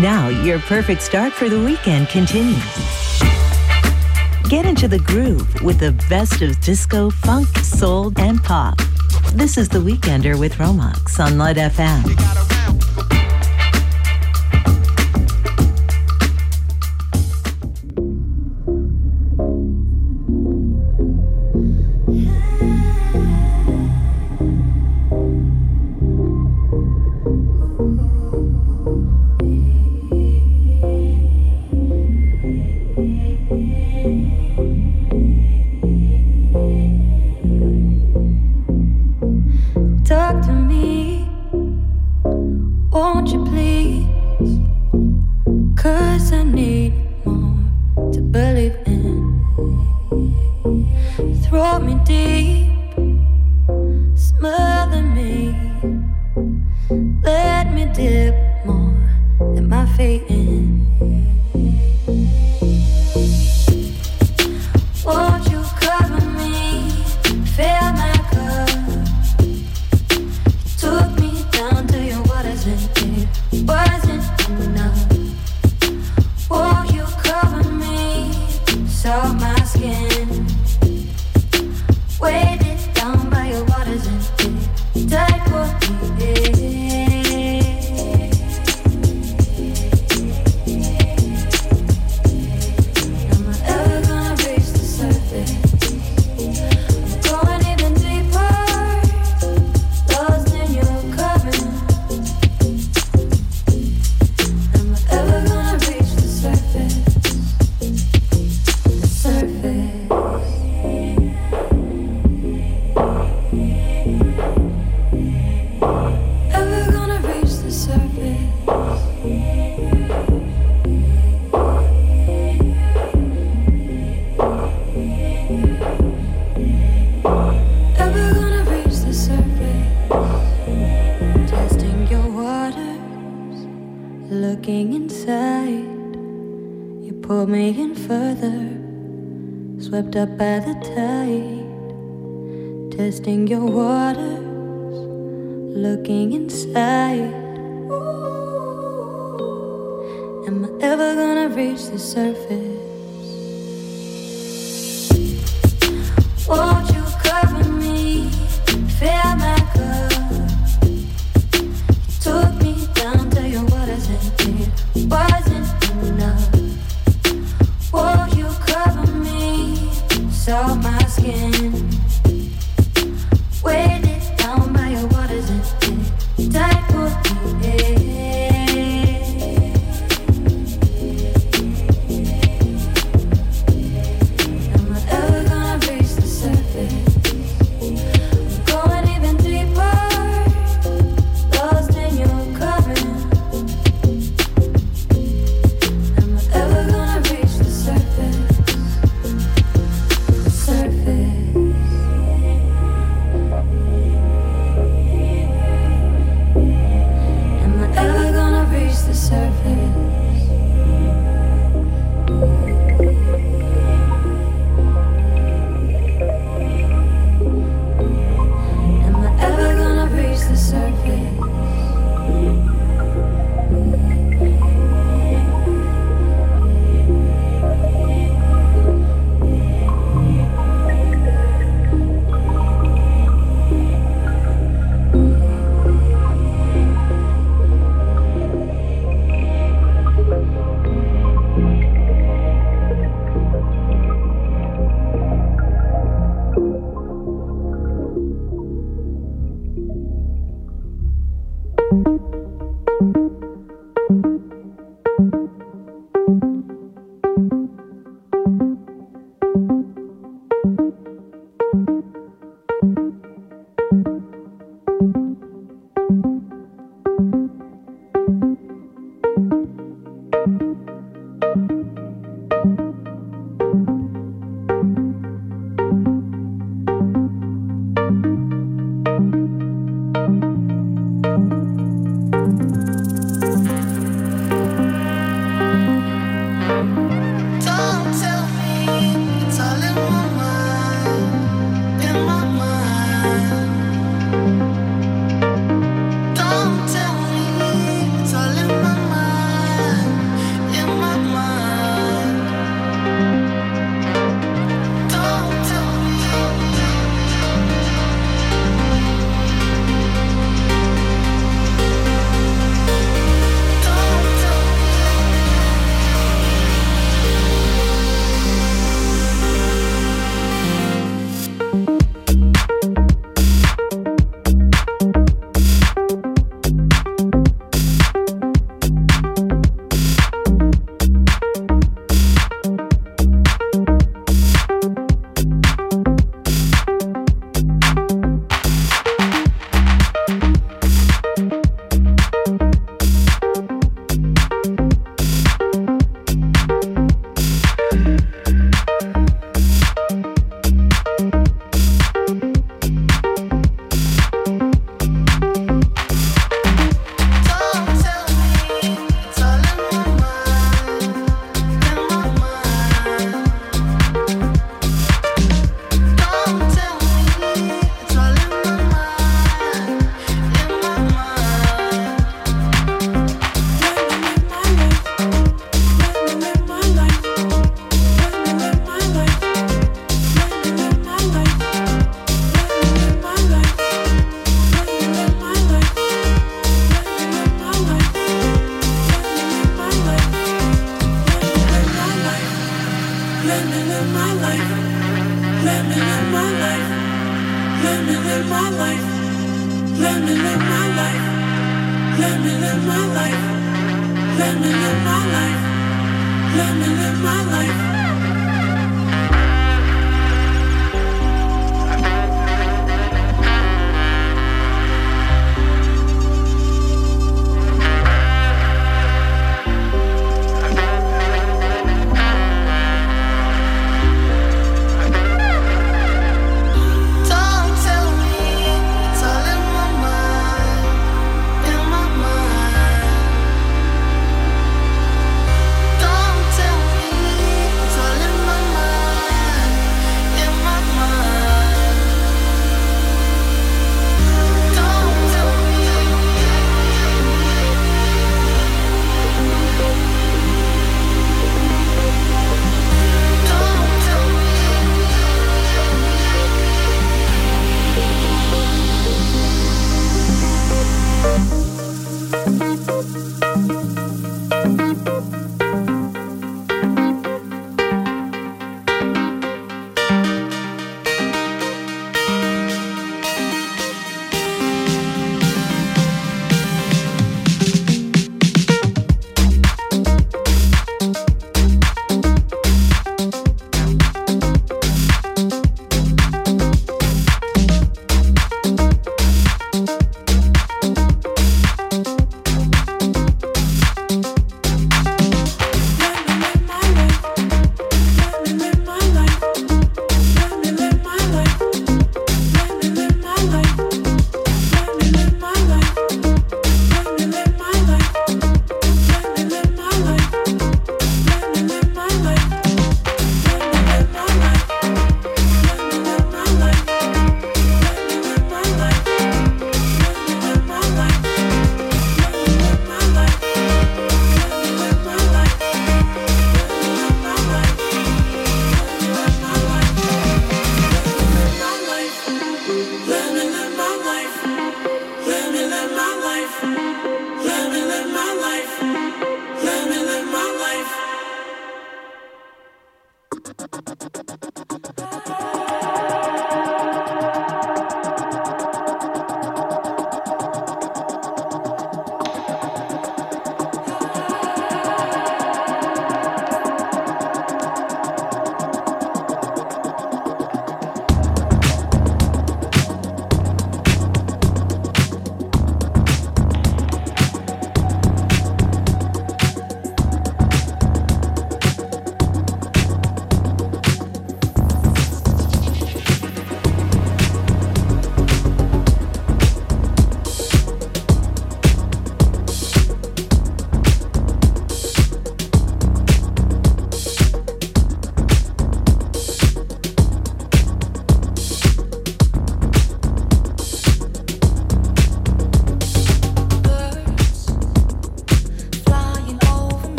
Now, your perfect start for the weekend continues. Get into the groove with the best of disco, funk, soul, and pop. This is The Weekender with Romax on Light FM.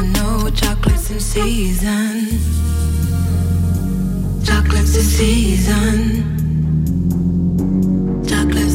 I know chocolates in season. Chocolates in season. Chocolates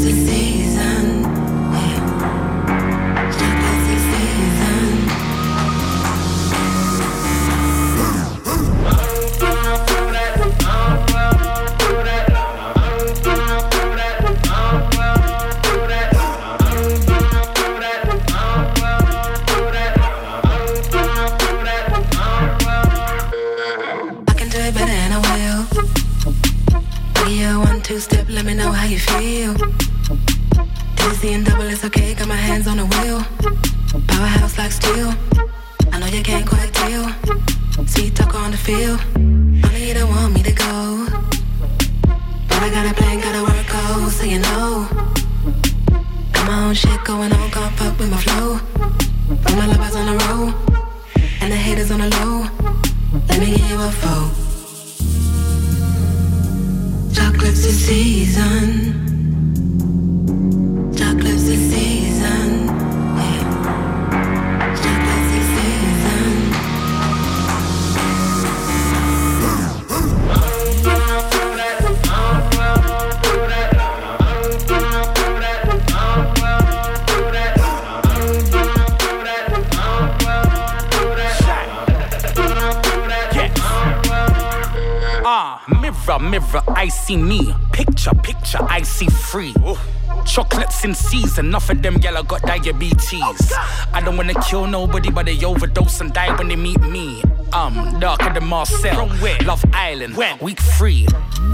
Enough of them yellow got diabetes. I don't wanna kill nobody, but they overdose and die when they meet me. Um, darker than Marcel. From where? Love Island. When? Week three.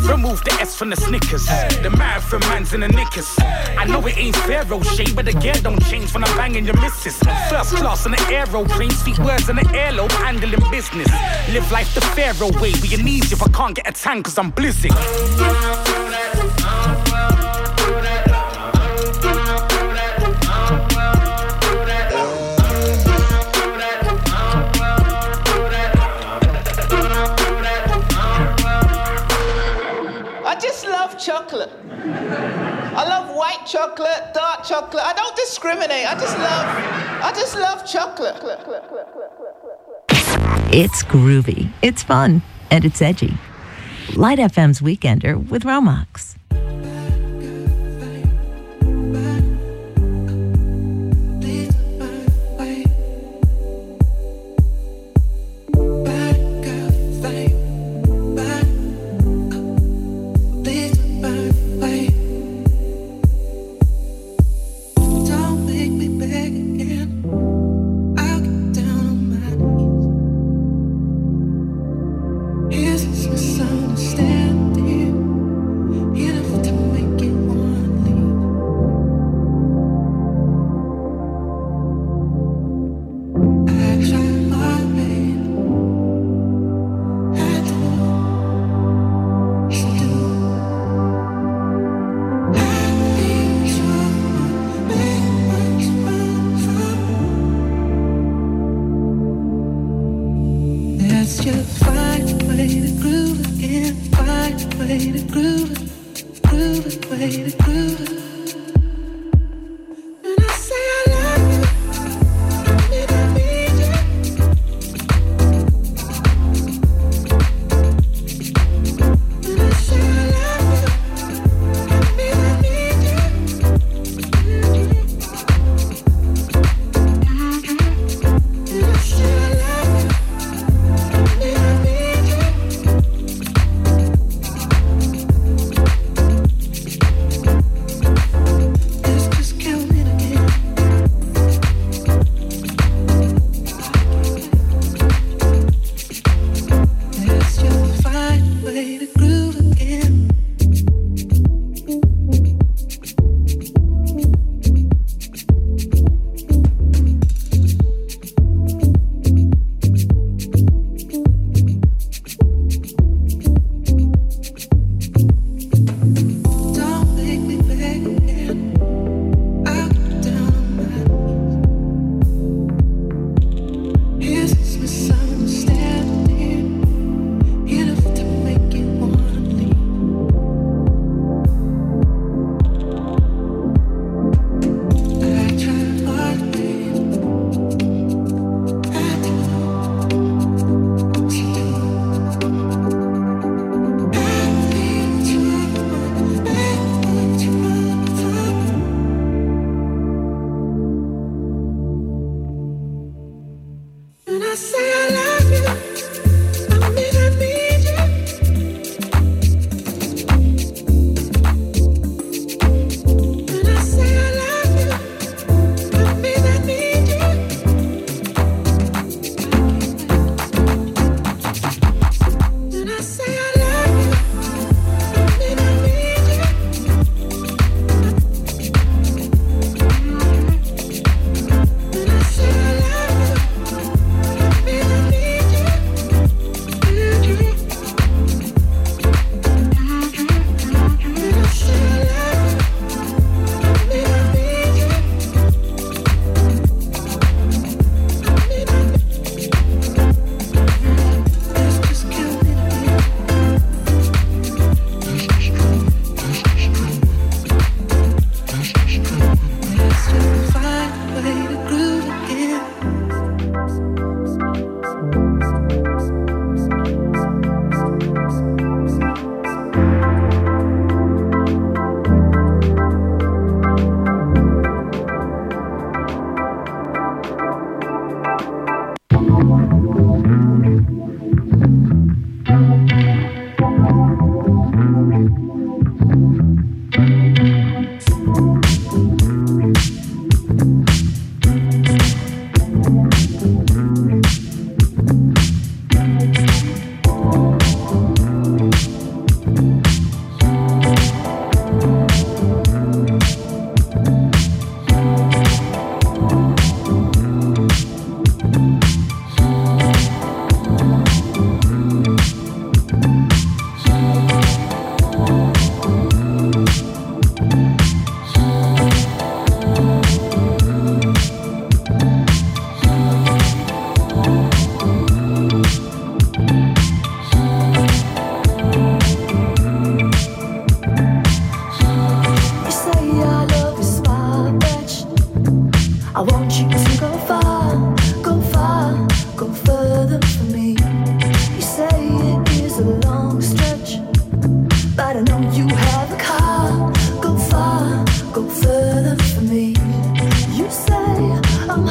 Remove the S from the Snickers. The marathon man's in the knickers. I know it ain't fair, O'Shea, but the gear don't change when I'm banging your missus. First class on the aeroplane, sweet words in the airlobe, handling business. Live life the Pharaoh way, be an easy if I can't get a tan cause I'm blizzing. Chocolate, dark chocolate. I don't discriminate. I just love, I just love chocolate. It's groovy, it's fun, and it's edgy. Light FM's Weekender with Romax.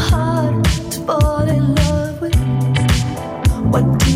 hard to fall in love with. What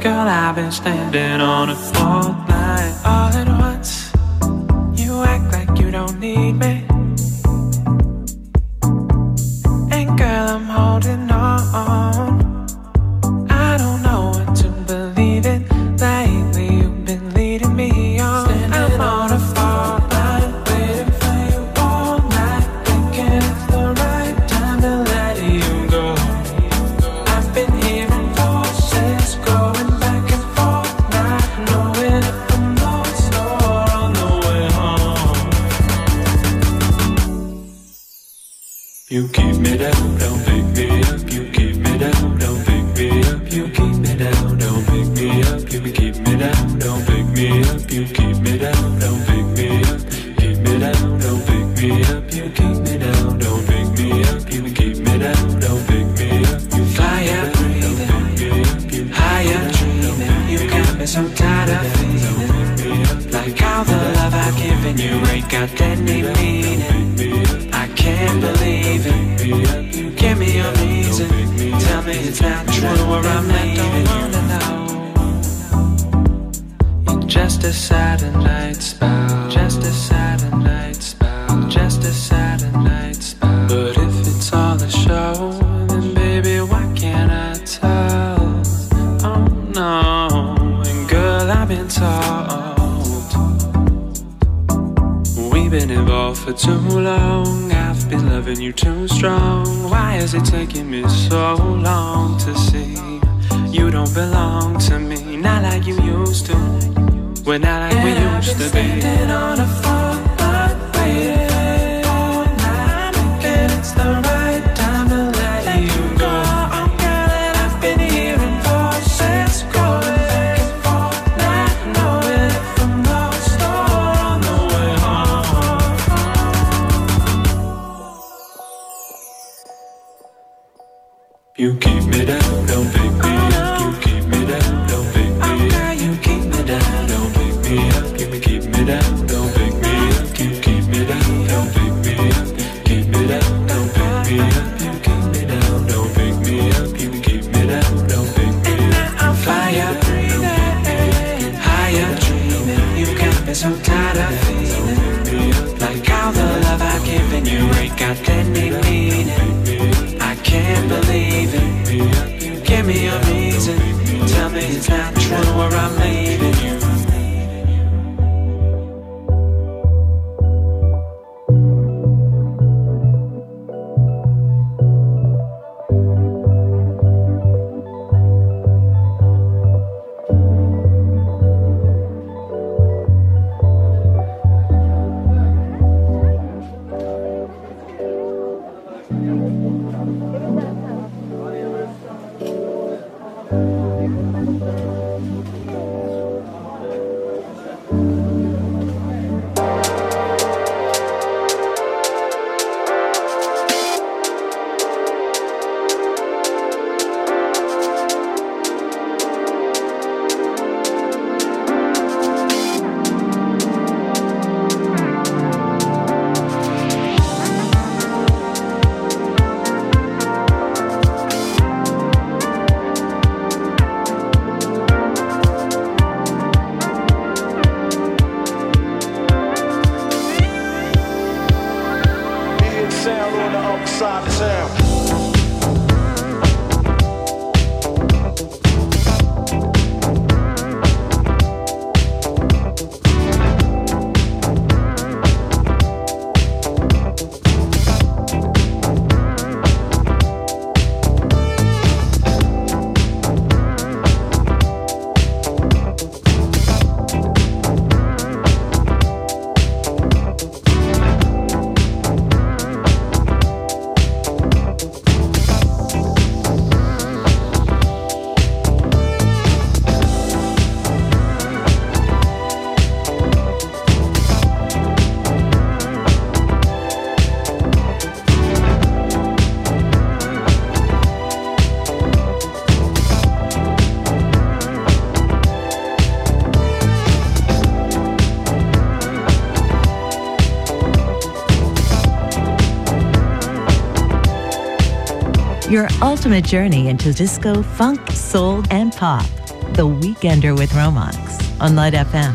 Girl, I've been standing on a fault now that they mean. I can't believe it. Give me a reason. Tell me it's not true or I'm leaving. Just a Saturday night spell. Just a Saturday night spell. Just a Saturday. for too long. I've been loving you too strong. Why is it taking me so long to see you don't belong to me? Not like you used to. We're not like and we used to be. On a phone, waiting all night, and it's the your ultimate journey into disco, funk, soul, and pop. The Weekender with Romax on Light FM.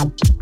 out.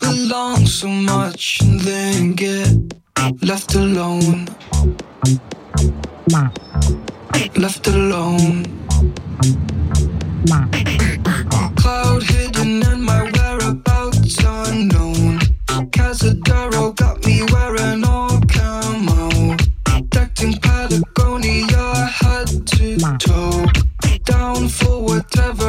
belong so much and then get left alone. Left alone. Cloud hidden and my whereabouts unknown. Casadero got me wearing all camo. Decked in Patagonia, head to toe. Down for whatever.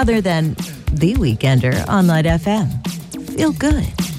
other than The Weekender on Light FM. Feel good.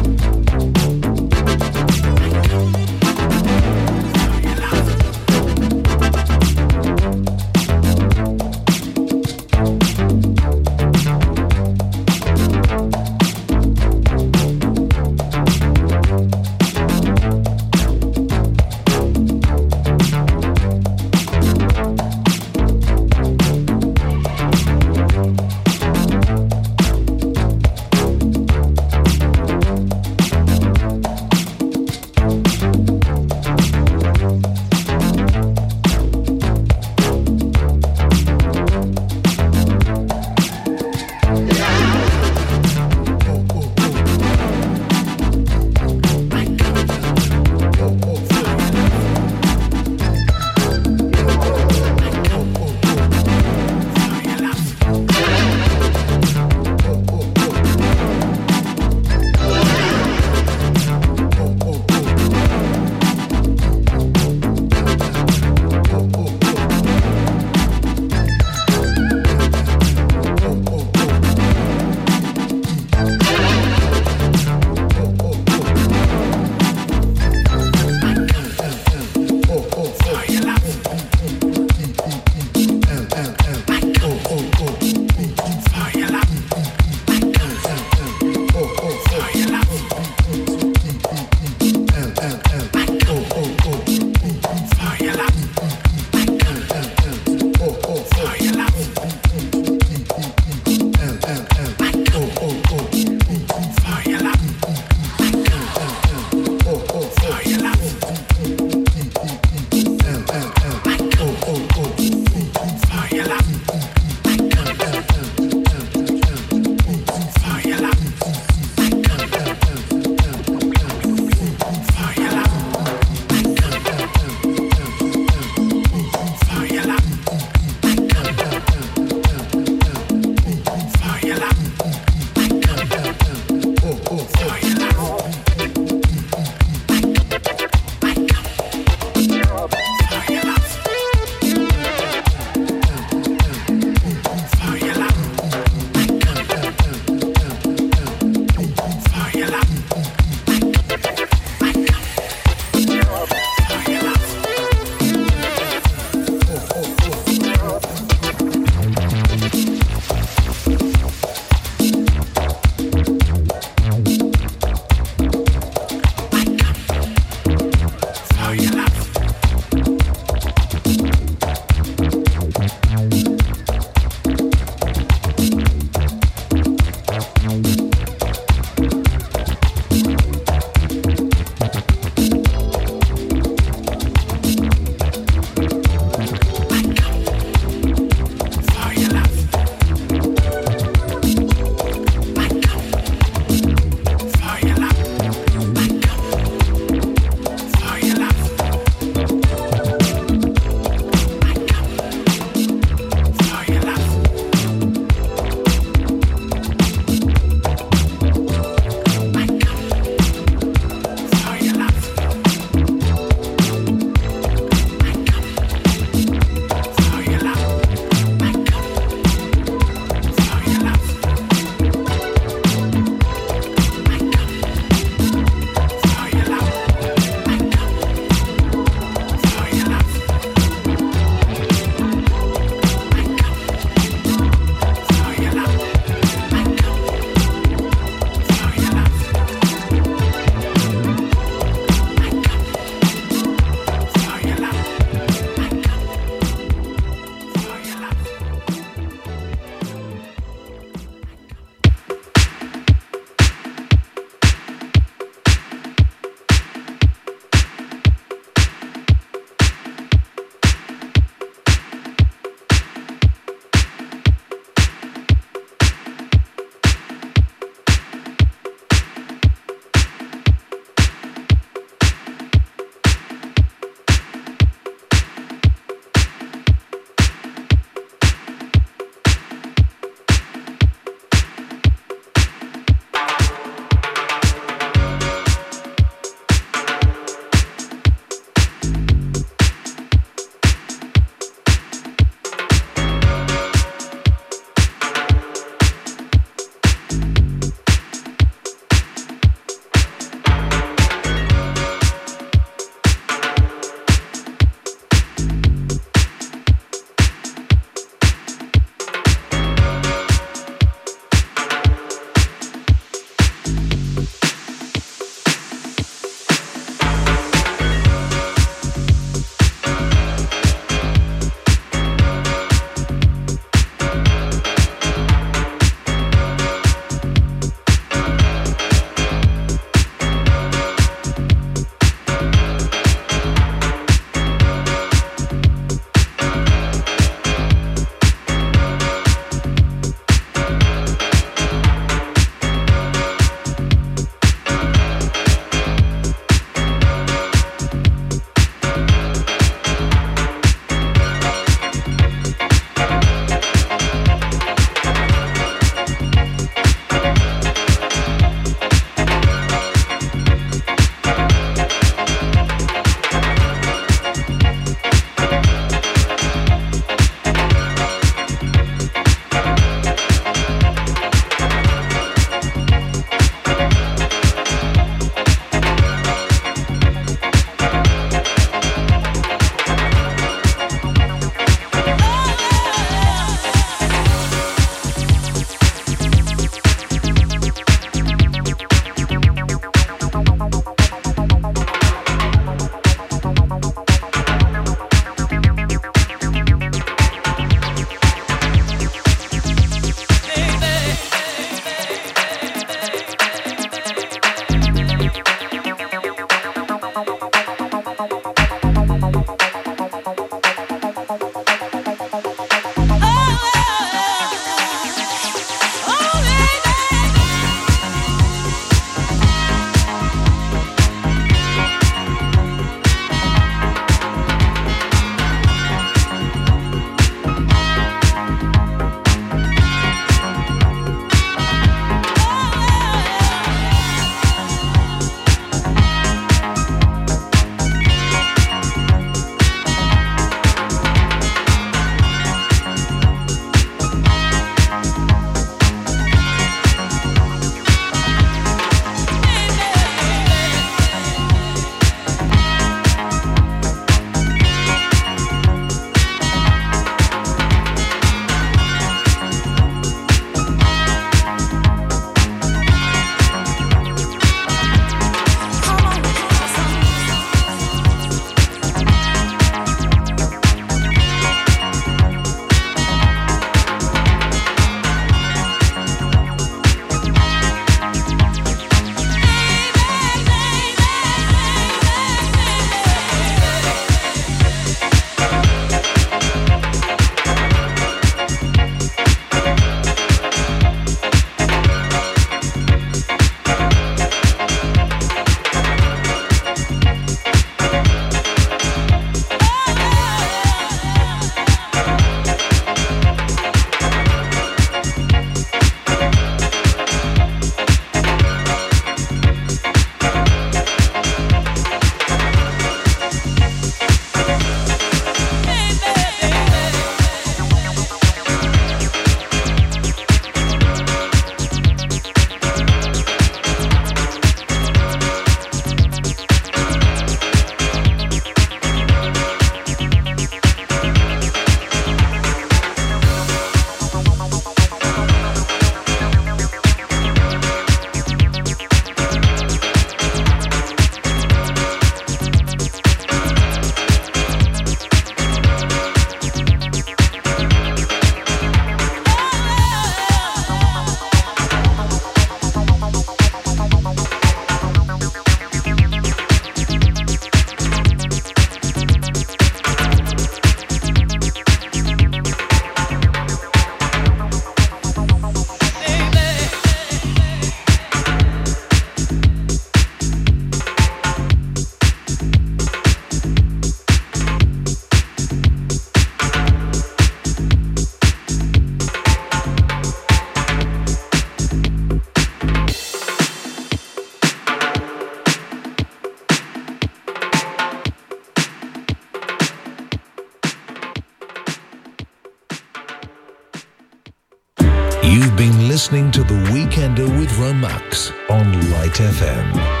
FM.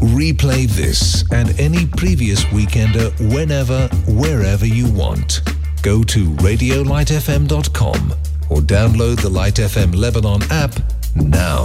Replay this and any previous Weekender whenever, wherever you want. Go to radiolightfm.com or download the Light FM Lebanon app now.